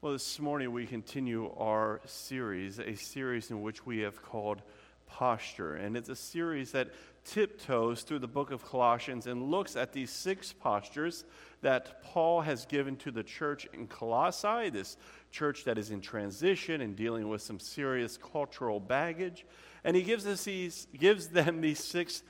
Well, this morning we continue our series, a series in which we have called Posture. And it's a series that tiptoes through the book of Colossians and looks at these six postures that Paul has given to the church in Colossae, this church that is in transition and dealing with some serious cultural baggage. And he gives, us these, gives them these six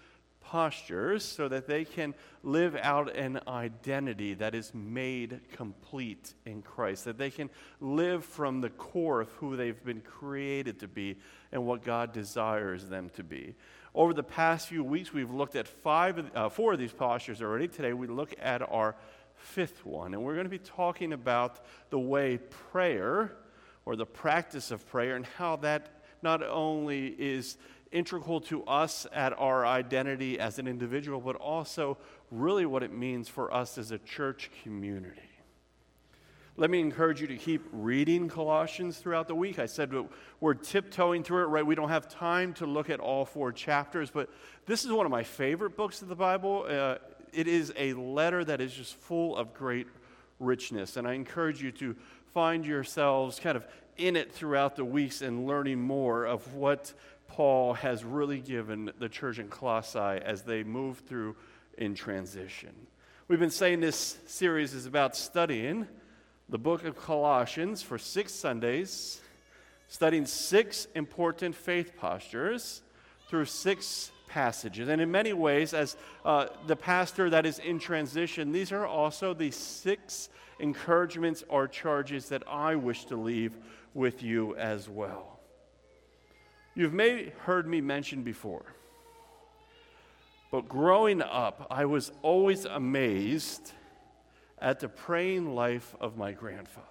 postures so that they can live out an identity that is made complete in Christ, that they can live from the core of who they've been created to be and what God desires them to be. Over the past few weeks, we've looked at five, uh, four of these postures already. Today, we look at our fifth one, and we're going to be talking about the way prayer or the practice of prayer and how that not only is integral to us at our identity as an individual, but also really what it means for us as a church community. Let me encourage you to keep reading Colossians throughout the week. I said we're tiptoeing through it, right? We don't have time to look at all four chapters, but this is one of my favorite books of the Bible. Uh, it is a letter that is just full of great richness, and I encourage you to find yourselves kind of in it throughout the weeks and learning more of what Paul has really given the church in Colossae as they move through in transition. We've been saying this series is about studying the book of Colossians for six Sundays, studying six important faith postures through six passages. And in many ways, as uh, the pastor that is in transition, these are also the six encouragements or charges that I wish to leave with you as well. You've maybe heard me mention before, but growing up, I was always amazed at the praying life of my grandfather.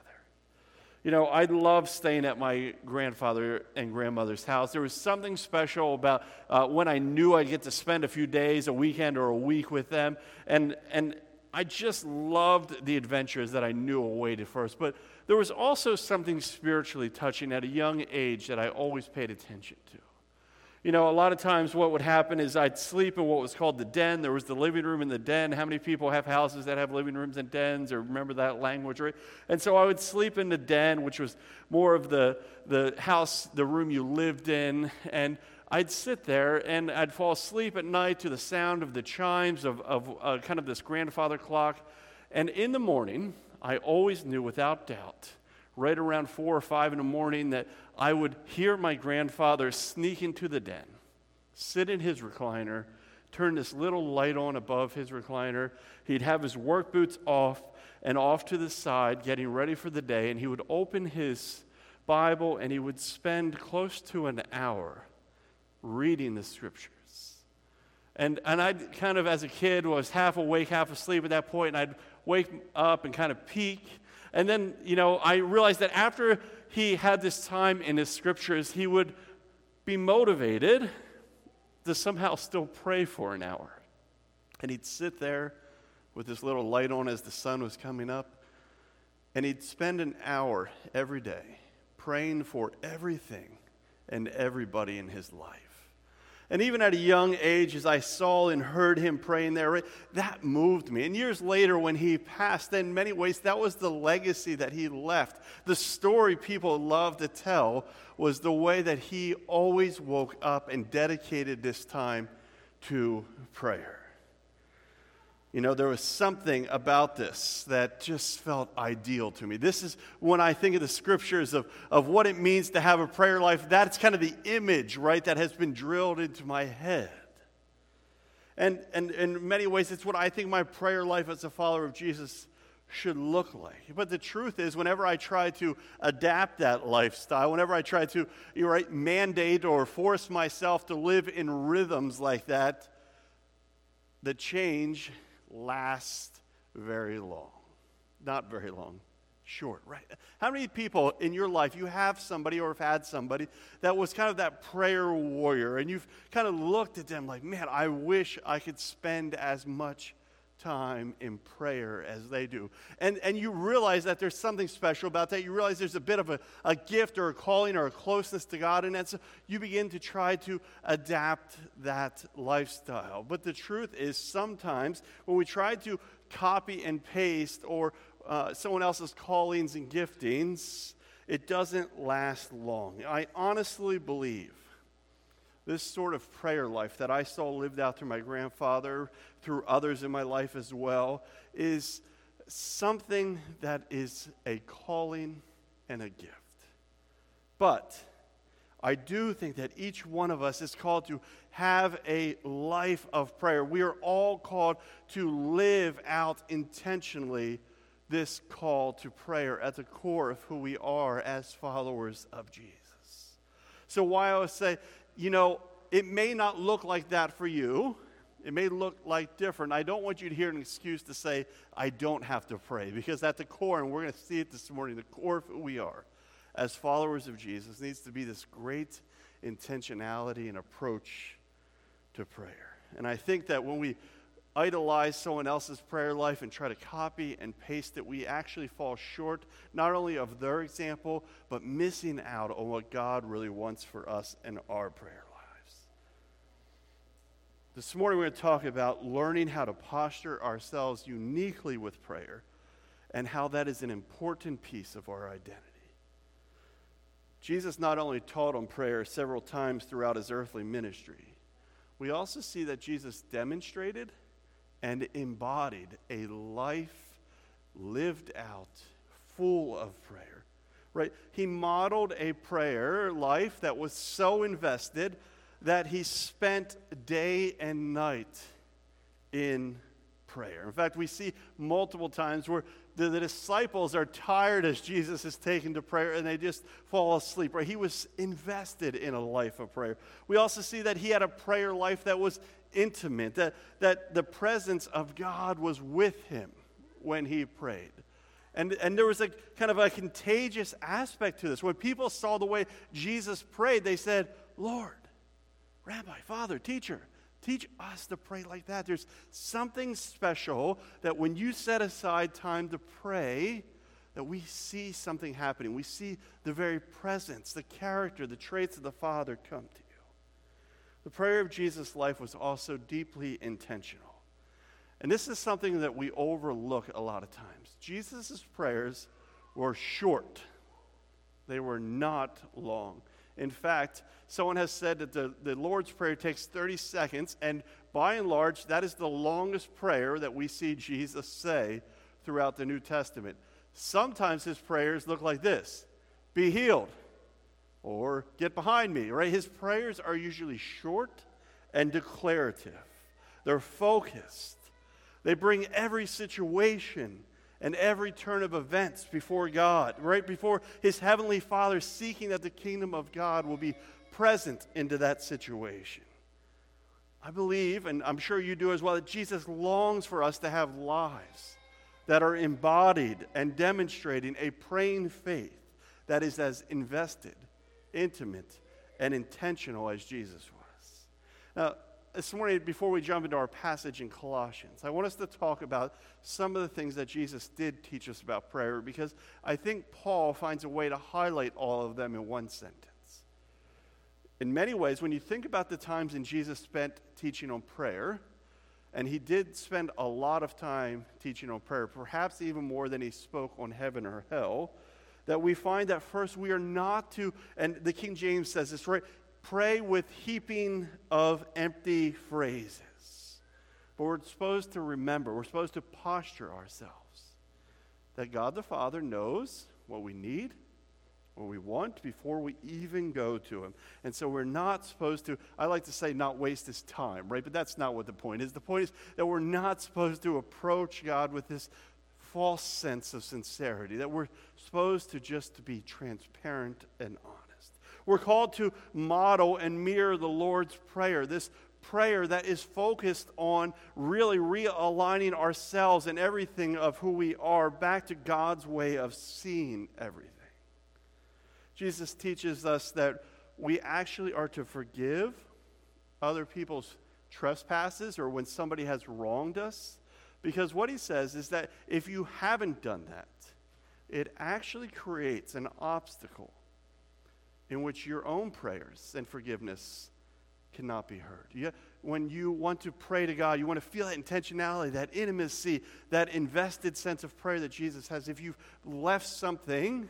You know, I loved staying at my grandfather and grandmother's house. There was something special about uh, when I knew I'd get to spend a few days, a weekend, or a week with them. And, and I just loved the adventures that I knew awaited us. But there was also something spiritually touching at a young age that I always paid attention to. You know, a lot of times what would happen is I'd sleep in what was called the den. There was the living room in the den. How many people have houses that have living rooms and dens or remember that language, right? And so I would sleep in the den, which was more of the, the house, the room you lived in. And I'd sit there and I'd fall asleep at night to the sound of the chimes of, of uh, kind of this grandfather clock. And in the morning, I always knew without doubt, right around four or five in the morning, that I would hear my grandfather sneak into the den, sit in his recliner, turn this little light on above his recliner. He'd have his work boots off and off to the side, getting ready for the day, and he would open his Bible and he would spend close to an hour reading the scriptures. And, and I kind of, as a kid, was half awake, half asleep at that point, and I'd wake up and kind of peek. And then, you know, I realized that after he had this time in his scriptures, he would be motivated to somehow still pray for an hour. And he'd sit there with this little light on as the sun was coming up, and he'd spend an hour every day praying for everything and everybody in his life. And even at a young age, as I saw and heard him praying there, that moved me. And years later, when he passed, in many ways, that was the legacy that he left. The story people love to tell was the way that he always woke up and dedicated this time to prayer. You know, there was something about this that just felt ideal to me. This is when I think of the scriptures of, of what it means to have a prayer life, that's kind of the image, right, that has been drilled into my head. And, and in many ways, it's what I think my prayer life as a follower of Jesus should look like. But the truth is, whenever I try to adapt that lifestyle, whenever I try to you know, right, mandate or force myself to live in rhythms like that, the change last very long. Not very long, short, right? How many people in your life you have somebody or have had somebody that was kind of that prayer warrior and you've kind of looked at them like, man, I wish I could spend as much time in prayer as they do. And, and you realize that there's something special about that. You realize there's a bit of a, a gift or a calling or a closeness to God and that. So you begin to try to adapt that lifestyle. But the truth is, sometimes when we try to copy and paste or uh, someone else's callings and giftings, it doesn't last long. I honestly believe this sort of prayer life that I saw lived out through my grandfather, through others in my life as well, is something that is a calling and a gift. But I do think that each one of us is called to have a life of prayer. We are all called to live out intentionally this call to prayer at the core of who we are as followers of Jesus. So, why I always say, you know, it may not look like that for you, it may look like different. I don't want you to hear an excuse to say, I don't have to pray, because at the core, and we're going to see it this morning, the core of who we are as followers of Jesus needs to be this great intentionality and approach to prayer. And I think that when we idolize someone else's prayer life and try to copy and paste it, we actually fall short not only of their example, but missing out on what God really wants for us in our prayer lives. This morning, we're going to talk about learning how to posture ourselves uniquely with prayer and how that is an important piece of our identity. Jesus not only taught on prayer several times throughout his earthly ministry, we also see that Jesus demonstrated and embodied a life lived out full of prayer. Right? He modeled a prayer life that was so invested that he spent day and night in prayer. In fact, we see multiple times where the, the, disciples are tired as Jesus is taken to prayer and they just fall asleep. Right? He was invested in a life of prayer. We also see that he had a prayer life that was intimate, that, that the presence of God was with him when he prayed. And, and there was a kind of a contagious aspect to this. When people saw the way Jesus prayed, they said, Lord, Rabbi, Father, Teacher, teach us to pray like that. There's something special that when you set aside time to pray, that we see something happening. We see the very presence, the character, the traits of the Father come to you. The prayer of Jesus' life was also deeply intentional. And this is something that we overlook a lot of times. Jesus' prayers were short, they were not long. In fact, someone has said that the, the Lord's Prayer takes 30 seconds, and by and large, that is the longest prayer that we see Jesus say throughout the New Testament. Sometimes his prayers look like this Be healed or get behind me, right? His prayers are usually short and declarative, they're focused. They bring every situation and every turn of events before God, right before his heavenly Father, seeking that the kingdom of God will be present into that situation. I believe, and I'm sure you do as well, that Jesus longs for us to have lives that are embodied and demonstrating a praying faith that is as invested intimate, and intentional as Jesus was. Now, this morning, before we jump into our passage in Colossians, I want us to talk about some of the things that Jesus did teach us about prayer because I think Paul finds a way to highlight all of them in one sentence. In many ways, when you think about the times in Jesus spent teaching on prayer, and he did spend a lot of time teaching on prayer, perhaps even more than he spoke on heaven or hell that we find that first we are not to, and the King James says this, right? Pray with heaping of empty phrases. But we're supposed to remember, we're supposed to posture ourselves that God the Father knows what we need, what we want before we even go to Him. And so we're not supposed to, I like to say, not waste His time, right? But that's not what the point is. The point is that we're not supposed to approach God with this false sense of sincerity, that we're supposed to just be transparent and honest. We're called to model and mirror the Lord's Prayer, this prayer that is focused on really realigning ourselves and everything of who we are back to God's way of seeing everything. Jesus teaches us that we actually are to forgive other people's trespasses or when somebody has wronged us because what he says is that if you haven't done that, it actually creates an obstacle in which your own prayers and forgiveness cannot be heard. You, when you want to pray to God, you want to feel that intentionality, that intimacy, that invested sense of prayer that Jesus has. If you've left something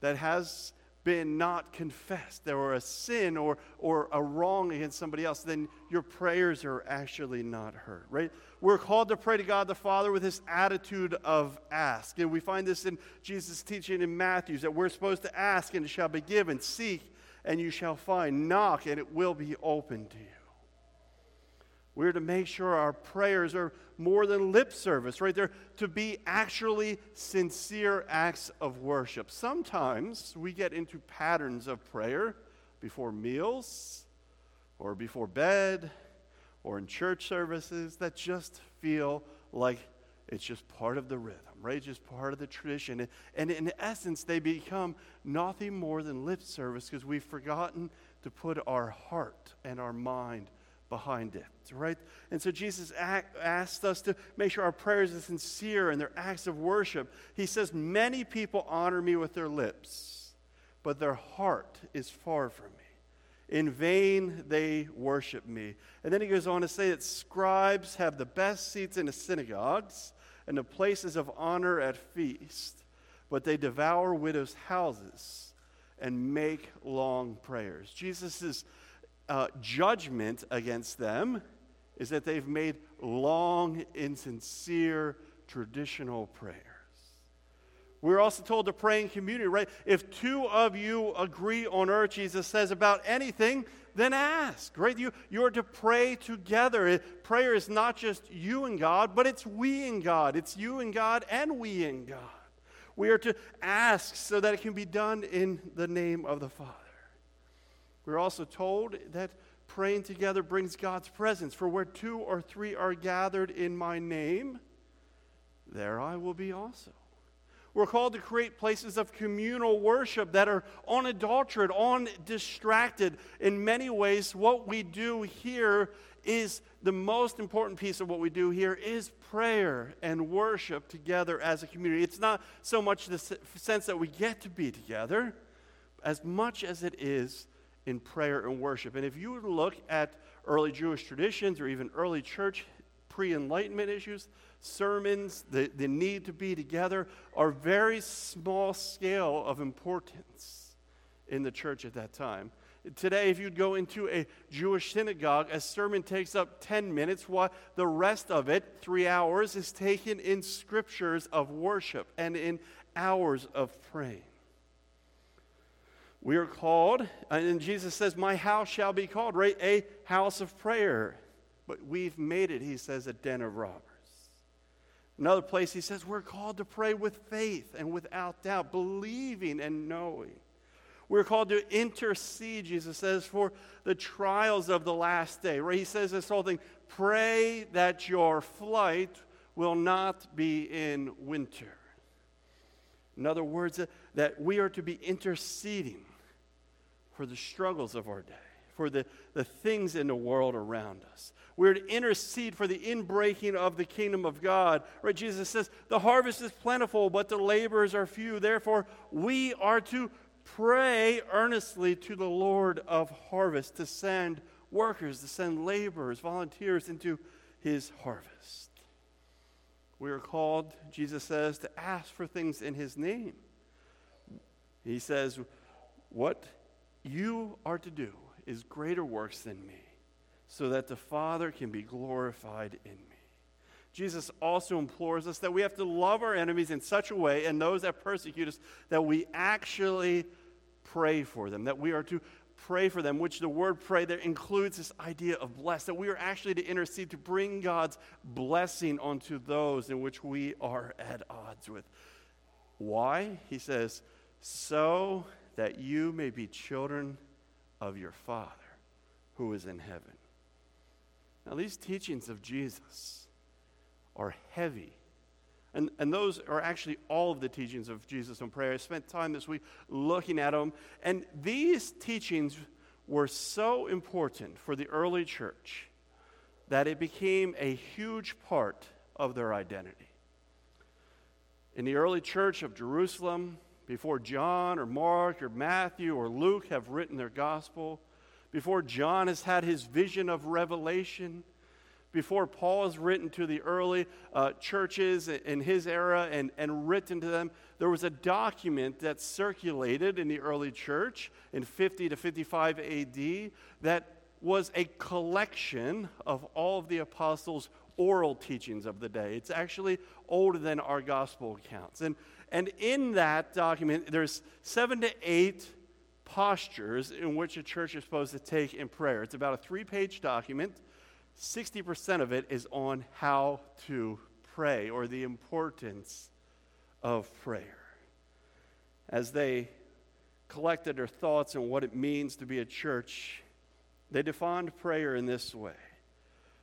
that has been not confessed, or a sin or, or a wrong against somebody else, then your prayers are actually not heard, right? We're called to pray to God the Father with this attitude of ask. And we find this in Jesus' teaching in Matthew that we're supposed to ask and it shall be given, seek and you shall find, knock and it will be open to you. We're to make sure our prayers are more than lip service, right? They're to be actually sincere acts of worship. Sometimes we get into patterns of prayer before meals or before bed or in church services that just feel like it's just part of the rhythm, right? Just part of the tradition. And in essence, they become nothing more than lip service because we've forgotten to put our heart and our mind behind it, right? And so Jesus asked us to make sure our prayers are sincere and they're acts of worship. He says, Many people honor me with their lips, but their heart is far from me. In vain they worship me. And then he goes on to say that scribes have the best seats in the synagogues and the places of honor at feast, but they devour widows' houses and make long prayers. Jesus is uh, judgment against them is that they've made long, insincere, traditional prayers. We're also told to pray in community, right? If two of you agree on earth, Jesus says, about anything, then ask, right? You, you are to pray together. Prayer is not just you and God, but it's we and God. It's you and God and we and God. We are to ask so that it can be done in the name of the Father. We're also told that praying together brings God's presence. For where two or three are gathered in my name, there I will be also. We're called to create places of communal worship that are unadulterated, undistracted. In many ways, what we do here is the most important piece of what we do here is prayer and worship together as a community. It's not so much the sense that we get to be together as much as it is in prayer and worship. And if you look at early Jewish traditions or even early church pre Enlightenment issues, sermons, the, the need to be together are very small scale of importance in the church at that time. Today, if you'd go into a Jewish synagogue, a sermon takes up 10 minutes, while the rest of it, three hours, is taken in scriptures of worship and in hours of praying. We are called, and Jesus says, My house shall be called, right? A house of prayer. But we've made it, he says, a den of robbers. Another place, he says, we're called to pray with faith and without doubt, believing and knowing. We're called to intercede, Jesus says, for the trials of the last day. Right? He says this whole thing pray that your flight will not be in winter. In other words, that we are to be interceding for the struggles of our day, for the, the things in the world around us. We're to intercede for the inbreaking of the kingdom of God. Right? Jesus says, The harvest is plentiful, but the laborers are few. Therefore, we are to pray earnestly to the Lord of harvest to send workers, to send laborers, volunteers into his harvest. We are called, Jesus says, to ask for things in his name. He says, What you are to do is greater works than me, so that the Father can be glorified in me. Jesus also implores us that we have to love our enemies in such a way and those that persecute us that we actually pray for them, that we are to pray for them, which the word pray there includes this idea of bless, that we are actually to intercede to bring God's blessing onto those in which we are at odds with. Why? He says, so that you may be children of your Father who is in heaven. Now, these teachings of Jesus are heavy. And, and those are actually all of the teachings of Jesus on prayer. I spent time this week looking at them. And these teachings were so important for the early church that it became a huge part of their identity. In the early church of Jerusalem, before John or Mark or Matthew or Luke have written their gospel, before John has had his vision of revelation, before Paul has written to the early uh, churches in his era and, and written to them, there was a document that circulated in the early church in 50 to 55 AD that was a collection of all of the apostles' oral teachings of the day. It's actually older than our gospel accounts. And, and in that document, there's seven to eight postures in which a church is supposed to take in prayer. It's about a three page document. 60% of it is on how to pray or the importance of prayer. As they collected their thoughts on what it means to be a church, they defined prayer in this way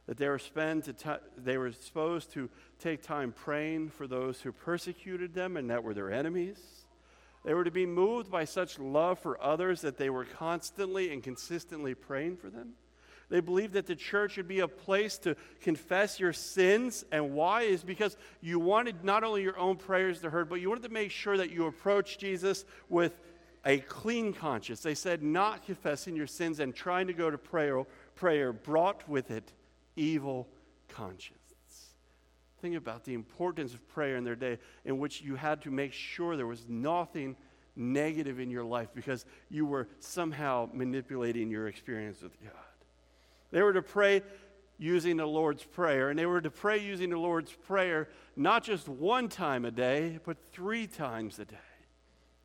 that they were, spend to t- they were supposed to take time praying for those who persecuted them and that were their enemies. They were to be moved by such love for others that they were constantly and consistently praying for them. They believed that the church should be a place to confess your sins. And why? Is because you wanted not only your own prayers to heard, but you wanted to make sure that you approached Jesus with a clean conscience. They said not confessing your sins and trying to go to prayer, prayer brought with it evil conscience. Think about the importance of prayer in their day, in which you had to make sure there was nothing negative in your life because you were somehow manipulating your experience with God. They were to pray using the Lord's Prayer, and they were to pray using the Lord's Prayer not just one time a day, but three times a day.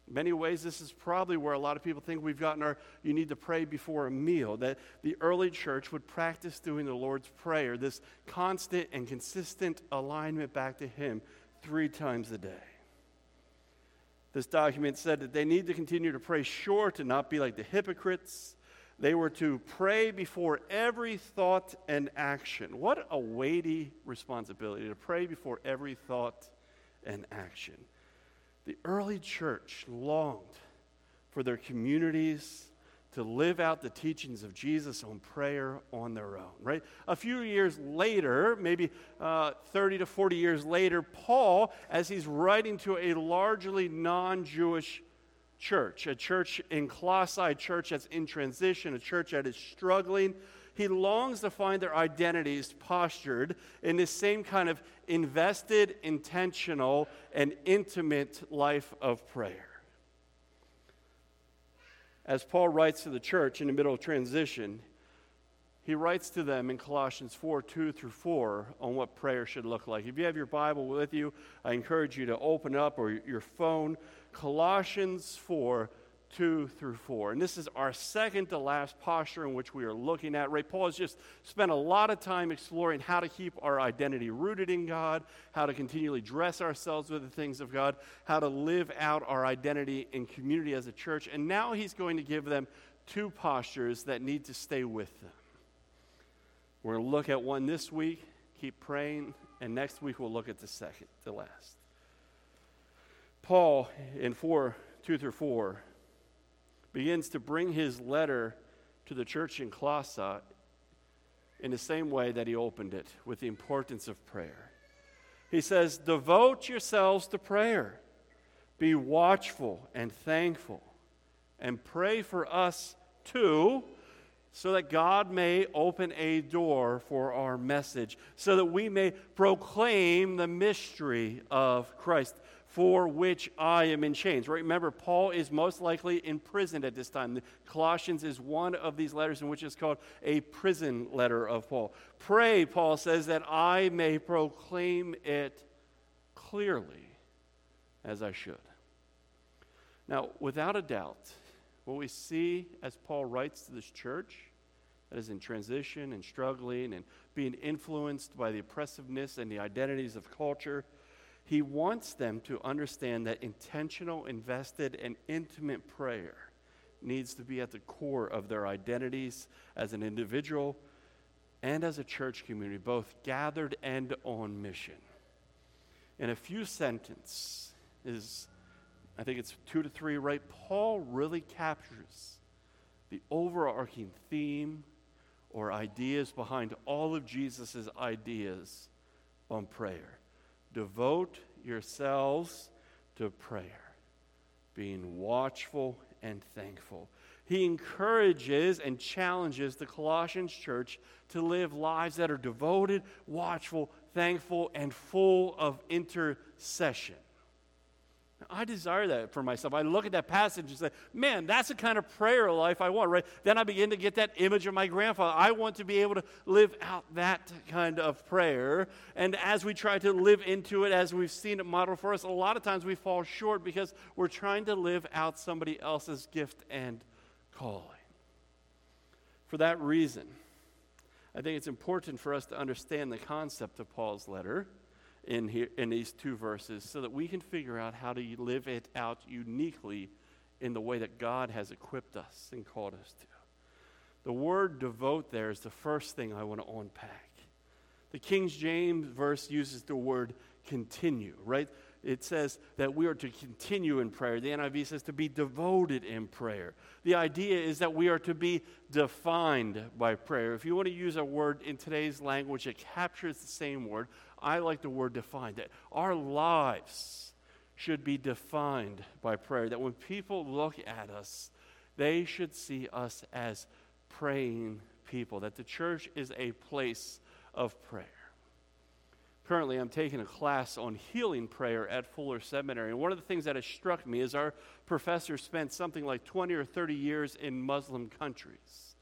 Many ways, this is probably where a lot of people think we've gotten our you need to pray before a meal. That the early church would practice doing the Lord's Prayer, this constant and consistent alignment back to Him three times a day. This document said that they need to continue to pray short and not be like the hypocrites. They were to pray before every thought and action. What a weighty responsibility to pray before every thought and action. The early church longed for their communities to live out the teachings of Jesus on prayer on their own, right? A few years later, maybe uh, 30 to 40 years later, Paul, as he's writing to a largely non Jewish church, a church in Colossae, a church that's in transition, a church that is struggling, he longs to find their identities postured in this same kind of invested, intentional, and intimate life of prayer. As Paul writes to the church in the middle of transition, he writes to them in Colossians 4 2 through 4 on what prayer should look like. If you have your Bible with you, I encourage you to open up or your phone, Colossians 4 2 through 4. And this is our second to last posture in which we are looking at. Ray Paul has just spent a lot of time exploring how to keep our identity rooted in God, how to continually dress ourselves with the things of God, how to live out our identity in community as a church. And now he's going to give them two postures that need to stay with them. We're going to look at one this week, keep praying, and next week we'll look at the second, the last. Paul in 4 2 through 4 begins to bring his letter to the church in Colossae in the same way that he opened it with the importance of prayer. He says, Devote yourselves to prayer, be watchful and thankful, and pray for us too, so that God may open a door for our message, so that we may proclaim the mystery of Christ for which I am in chains. Right? Remember, Paul is most likely imprisoned at this time. Colossians is one of these letters in which is called a prison letter of Paul. Pray, Paul says, that I may proclaim it clearly as I should. Now, without a doubt, what we see as Paul writes to this church that is in transition and struggling and being influenced by the oppressiveness and the identities of culture he wants them to understand that intentional, invested, and intimate prayer needs to be at the core of their identities as an individual and as a church community, both gathered and on mission. In a few sentences, is I think it's two to three, right? Paul really captures the overarching theme or ideas behind all of Jesus' ideas on prayer. Devote yourselves to prayer, being watchful and thankful. He encourages and challenges the Colossians church to live lives that are devoted, watchful, thankful, and full of intercession. I desire that for myself. I look at that passage and say, man, that's the kind of prayer life I want, right? Then I begin to get that image of my grandfather. I want to be able to live out that kind of prayer. And as we try to live into it, as we've seen it modeled for us, a lot of times we fall short because we're trying to live out somebody else's gift and calling. For that reason, I think it's important for us to understand the concept of Paul's letter in, here, in these two verses so that we can figure out how to live it out uniquely in the way that God has equipped us and called us to. The word devote there is the first thing I want to unpack. The King James verse uses the word continue, right? It says that we are to continue in prayer. The NIV says to be devoted in prayer. The idea is that we are to be defined by prayer. If you want to use a word in today's language that captures the same word, I like the word defined, that our lives should be defined by prayer. That when people look at us, they should see us as praying people, that the church is a place of prayer. Currently, I'm taking a class on healing prayer at Fuller Seminary. And one of the things that has struck me is our professor spent something like 20 or 30 years in Muslim countries.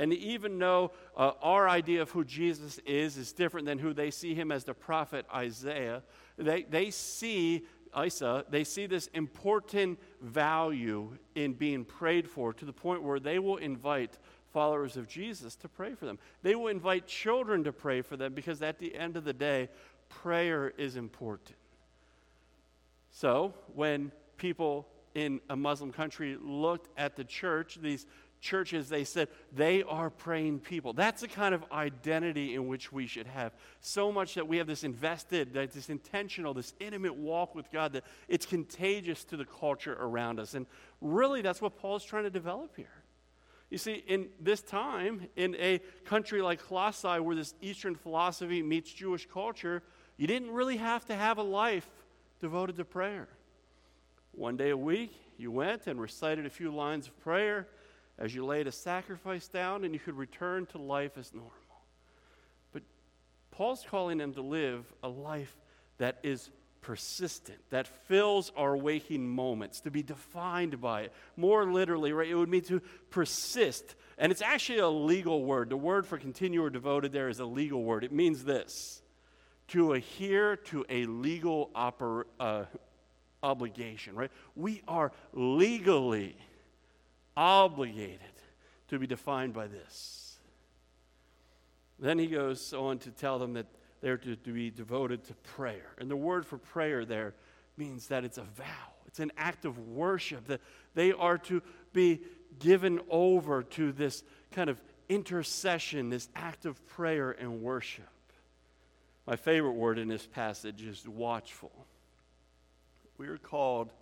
And even though uh, our idea of who Jesus is is different than who they see him as the prophet Isaiah, they, they see Isa, they see this important value in being prayed for to the point where they will invite followers of Jesus to pray for them. They will invite children to pray for them because at the end of the day, prayer is important. So, when people in a Muslim country looked at the church, these churches, they said they are praying people. That's the kind of identity in which we should have. So much that we have this invested, that this intentional, this intimate walk with God that it's contagious to the culture around us. And really, that's what Paul's trying to develop here. You see, in this time, in a country like Colossae, where this Eastern philosophy meets Jewish culture, you didn't really have to have a life devoted to prayer. One day a week, you went and recited a few lines of prayer as you laid a sacrifice down, and you could return to life as normal. But Paul's calling them to live a life that is persistent, that fills our waking moments, to be defined by it. More literally, right, it would mean to persist. And it's actually a legal word. The word for continue or devoted there is a legal word. It means this to adhere to a legal oper, uh, obligation, right? We are legally obligated to be defined by this. Then he goes on to tell them that they're to, to be devoted to prayer. And the word for prayer there means that it's a vow, it's an act of worship, that they are to be given over to this kind of intercession, this act of prayer and worship. My favorite word in this passage is watchful. We are called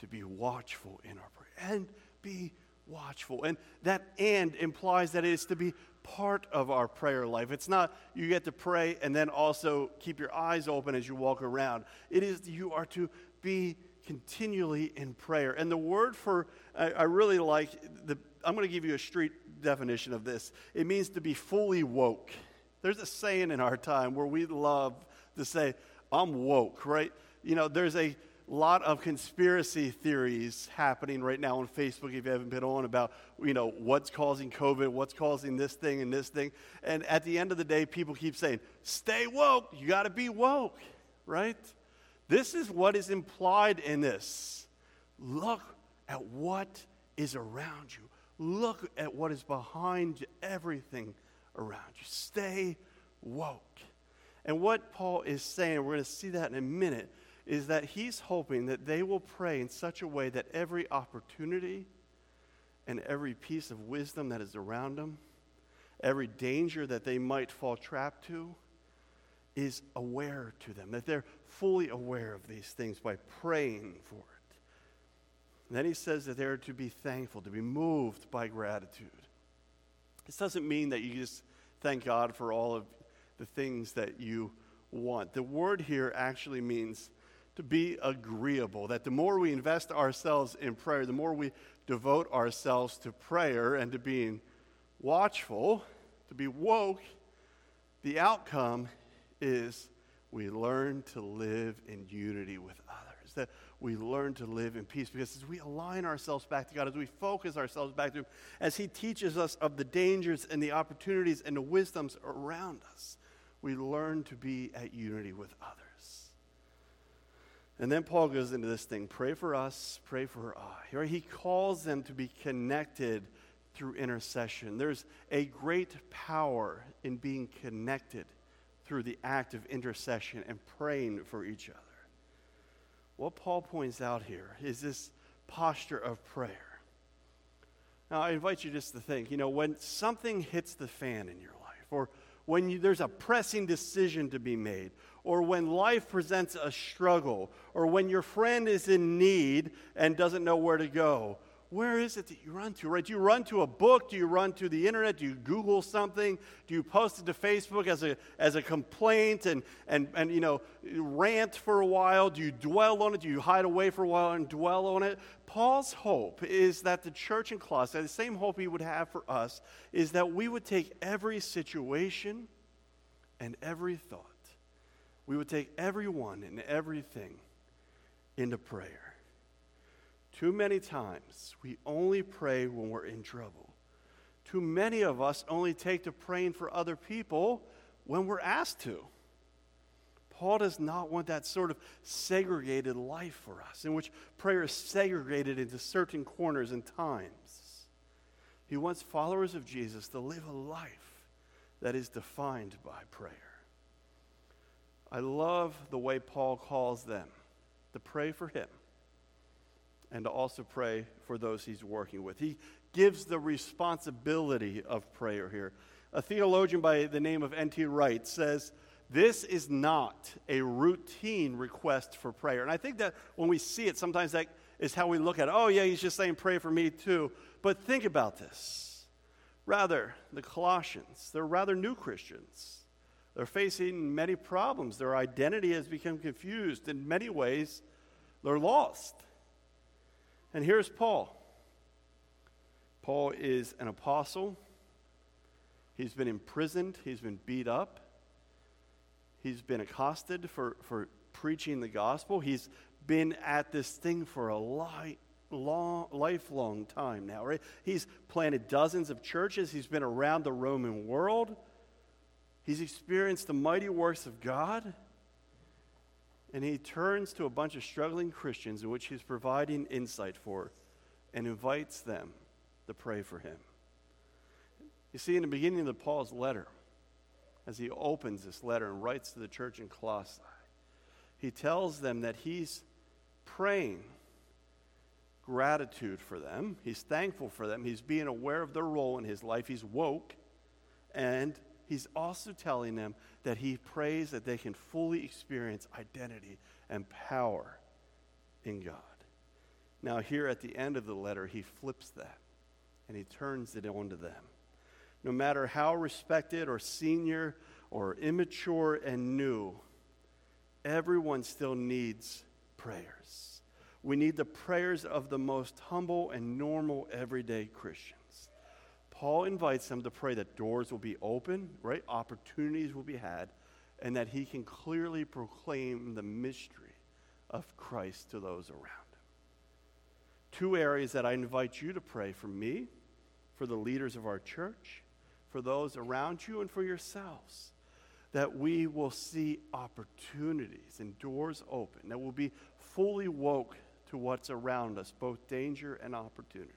to be watchful in our prayer and be watchful. And that and implies that it is to be part of our prayer life. It's not you get to pray and then also keep your eyes open as you walk around. It is you are to be continually in prayer. And the word for, I, I really like, the, I'm going to give you a street definition of this. It means to be fully woke. There's a saying in our time where we love to say, I'm woke, right? You know, there's a lot of conspiracy theories happening right now on Facebook if you haven't been on about you know what's causing covid what's causing this thing and this thing. And at the end of the day people keep saying stay woke. You got to be woke right? This is what is implied in this. Look at what is around you. Look at what is behind everything around you. Stay woke. And what paul is saying we're going to see that in a minute is that he's hoping that they will pray in such a way that every opportunity and every piece of wisdom that is around them, every danger that they might fall trapped to, is aware to them, that they're fully aware of these things by praying for it. And then he says that they're to be thankful, to be moved by gratitude. This doesn't mean that you just thank God for all of the things that you want. The word here actually means to be agreeable, that the more we invest ourselves in prayer, the more we devote ourselves to prayer and to being watchful, to be woke, the outcome is we learn to live in unity with others, that we learn to live in peace. Because as we align ourselves back to God, as we focus ourselves back to Him, as He teaches us of the dangers and the opportunities and the wisdoms around us, we learn to be at unity with others. And then Paul goes into this thing pray for us, pray for us. Right? He calls them to be connected through intercession. There's a great power in being connected through the act of intercession and praying for each other. What Paul points out here is this posture of prayer. Now, I invite you just to think you know, when something hits the fan in your life, or when you, there's a pressing decision to be made, or when life presents a struggle, or when your friend is in need and doesn't know where to go, where is it that you run to, right? Do you run to a book? Do you run to the internet? Do you Google something? Do you post it to Facebook as a, as a complaint and, and, and, you know, rant for a while? Do you dwell on it? Do you hide away for a while and dwell on it? Paul's hope is that the church in Colossae, the same hope he would have for us, is that we would take every situation and every thought, we would take everyone and everything into prayer too many times, we only pray when we're in trouble. Too many of us only take to praying for other people when we're asked to. Paul does not want that sort of segregated life for us, in which prayer is segregated into certain corners and times. He wants followers of Jesus to live a life that is defined by prayer. I love the way Paul calls them to pray for him and to also pray for those he's working with. He gives the responsibility of prayer here. A theologian by the name of N.T. Wright says, This is not a routine request for prayer. And I think that when we see it, sometimes that is how we look at it. Oh, yeah, he's just saying, Pray for me too. But think about this. Rather, the Colossians, they're rather new Christians. They're facing many problems. Their identity has become confused. In many ways, they're lost. And here's Paul. Paul is an apostle. He's been imprisoned, he's been beat up, he's been accosted for, for preaching the gospel. He's been at this thing for a li- long, lifelong time now, right? He's planted dozens of churches, he's been around the Roman world, he's experienced the mighty works of God. And he turns to a bunch of struggling Christians in which he's providing insight for and invites them to pray for him. You see, in the beginning of Paul's letter, as he opens this letter and writes to the church in Colossae, he tells them that he's praying gratitude for them. He's thankful for them. He's being aware of their role in his life. He's woke. And he's also telling them that he prays that they can fully experience identity and power in God. Now, here at the end of the letter, he flips that and he turns it on to them. No matter how respected or senior or immature and new, everyone still needs prayers. We need the prayers of the most humble and normal everyday Christian. Paul invites them to pray that doors will be open, right? Opportunities will be had, and that he can clearly proclaim the mystery of Christ to those around him. Two areas that I invite you to pray for me, for the leaders of our church, for those around you, and for yourselves. That we will see opportunities and doors open, that we'll be fully woke to what's around us, both danger and opportunity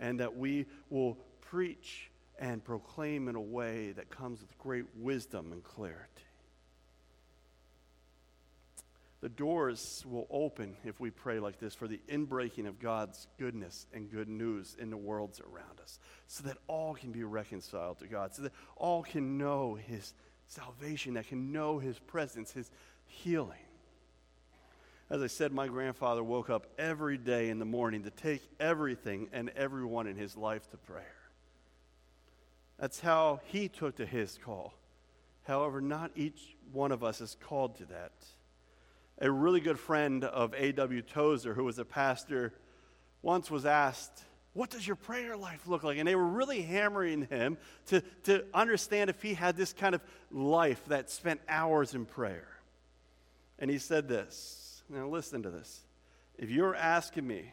and that we will preach and proclaim in a way that comes with great wisdom and clarity. The doors will open if we pray like this for the inbreaking of God's goodness and good news in the worlds around us, so that all can be reconciled to God, so that all can know His salvation, that can know His presence, His healing. As I said, my grandfather woke up every day in the morning to take everything and everyone in his life to prayer. That's how he took to his call. However, not each one of us is called to that. a really good friend of A.W. Tozer, who was a pastor, once was asked, What does your prayer life look like? And they were really hammering him to, to understand if he had this kind of life that spent hours in prayer. And he said this. Now, listen to this. If you're asking me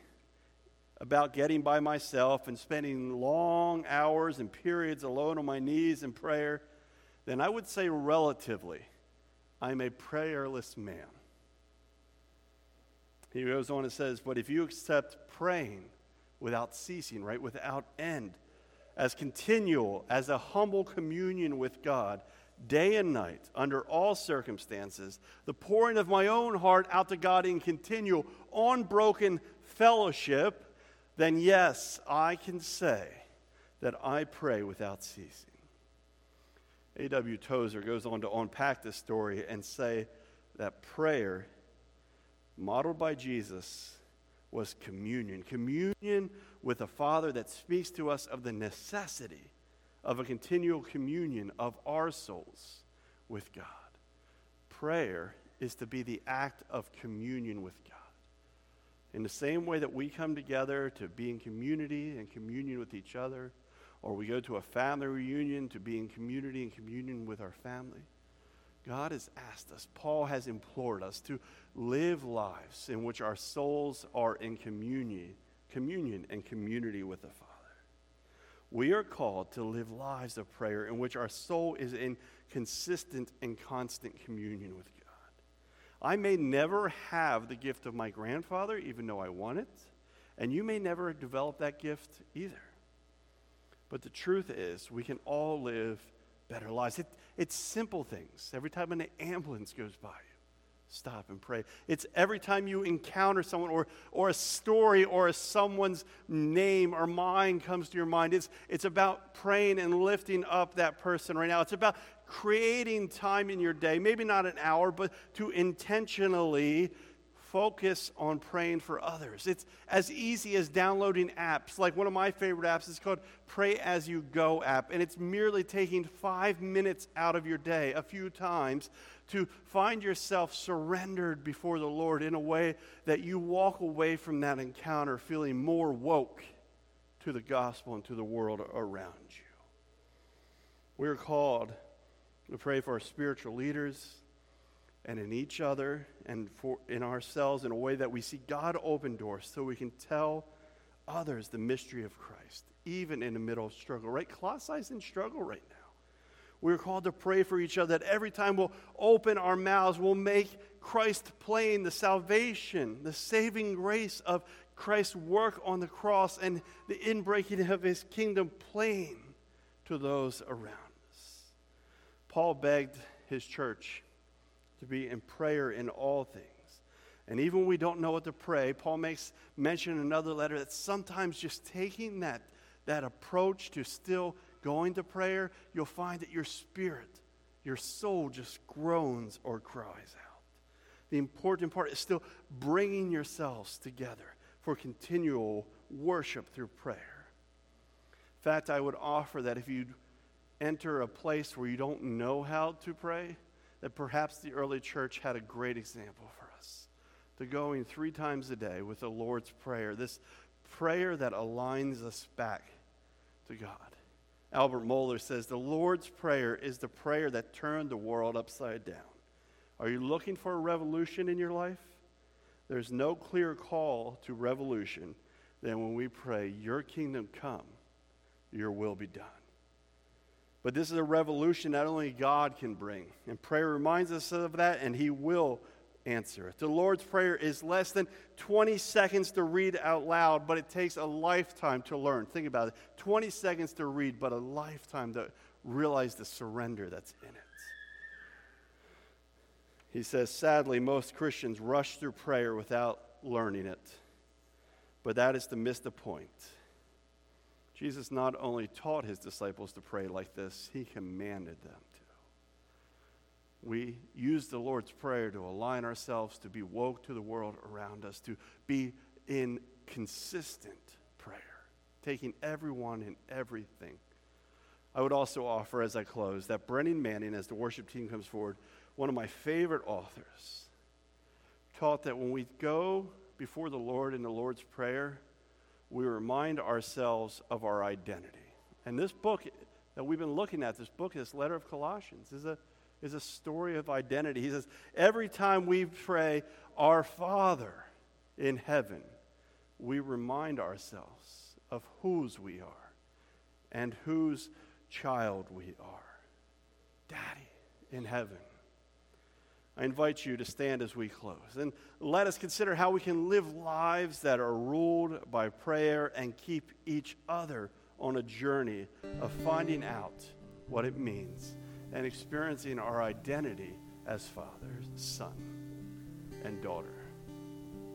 about getting by myself and spending long hours and periods alone on my knees in prayer, then I would say relatively, I'm a prayerless man. He goes on and says, But if you accept praying without ceasing, right, without end, as continual, as a humble communion with God, day and night, under all circumstances, the pouring of my own heart out to God in continual, unbroken fellowship, then yes, I can say that I pray without ceasing. A.W. Tozer goes on to unpack this story and say that prayer, modeled by Jesus, was communion. Communion with a Father that speaks to us of the necessity of a continual communion of our souls with God. Prayer is to be the act of communion with God. In the same way that we come together to be in community and communion with each other, or we go to a family reunion to be in community and communion with our family, God has asked us, Paul has implored us to live lives in which our souls are in communion, communion and community with the Father. We are called to live lives of prayer in which our soul is in consistent and constant communion with God. I may never have the gift of my grandfather, even though I want it, and you may never develop that gift either. But the truth is, we can all live better lives. It, it's simple things. Every time an ambulance goes by you, stop and pray. It's every time you encounter someone or, or a story or a, someone's name or mind comes to your mind. It's, it's about praying and lifting up that person right now. It's about creating time in your day, maybe not an hour, but to intentionally focus on praying for others. It's as easy as downloading apps. Like one of my favorite apps is called Pray As You Go app, and it's merely taking five minutes out of your day a few times to find yourself surrendered before the Lord in a way that you walk away from that encounter feeling more woke to the gospel and to the world around you. We're called to pray for our spiritual leaders and in each other and for in ourselves in a way that we see God open doors so we can tell others the mystery of Christ, even in the middle of struggle. Right? Colossae's in struggle right now. We're called to pray for each other that every time we'll open our mouths, we'll make Christ plain, the salvation, the saving grace of Christ's work on the cross and the inbreaking of his kingdom plain to those around. Paul begged his church to be in prayer in all things. And even when we don't know what to pray, Paul makes mention in another letter that sometimes just taking that, that approach to still going to prayer, you'll find that your spirit, your soul just groans or cries out. The important part is still bringing yourselves together for continual worship through prayer. In fact, I would offer that if you enter a place where you don't know how to pray, that perhaps the early church had a great example for us. To going three times a day with the Lord's Prayer, this prayer that aligns us back to God. Albert Mohler says the Lord's Prayer is the prayer that turned the world upside down. Are you looking for a revolution in your life? There's no clearer call to revolution than when we pray, Your kingdom come, your will be done. But this is a revolution that only God can bring. And prayer reminds us of that, and He will answer it. The Lord's Prayer is less than 20 seconds to read out loud, but it takes a lifetime to learn. Think about it 20 seconds to read, but a lifetime to realize the surrender that's in it. He says, sadly, most Christians rush through prayer without learning it, but that is to miss the point. Jesus not only taught his disciples to pray like this, he commanded them to. We use the Lord's Prayer to align ourselves to be woke to the world around us, to be in consistent prayer, taking everyone and everything. I would also offer as I close that Brennan Manning, as the worship team comes forward, one of my favorite authors, taught that when we go before the Lord in the Lord's Prayer, we remind ourselves of our identity. And this book that we've been looking at, this book, this letter of Colossians, is a, is a story of identity. He says, every time we pray, Our Father in heaven, we remind ourselves of whose we are and whose child we are. Daddy in heaven. I invite you to stand as we close and let us consider how we can live lives that are ruled by prayer and keep each other on a journey of finding out what it means and experiencing our identity as fathers, son, and daughter.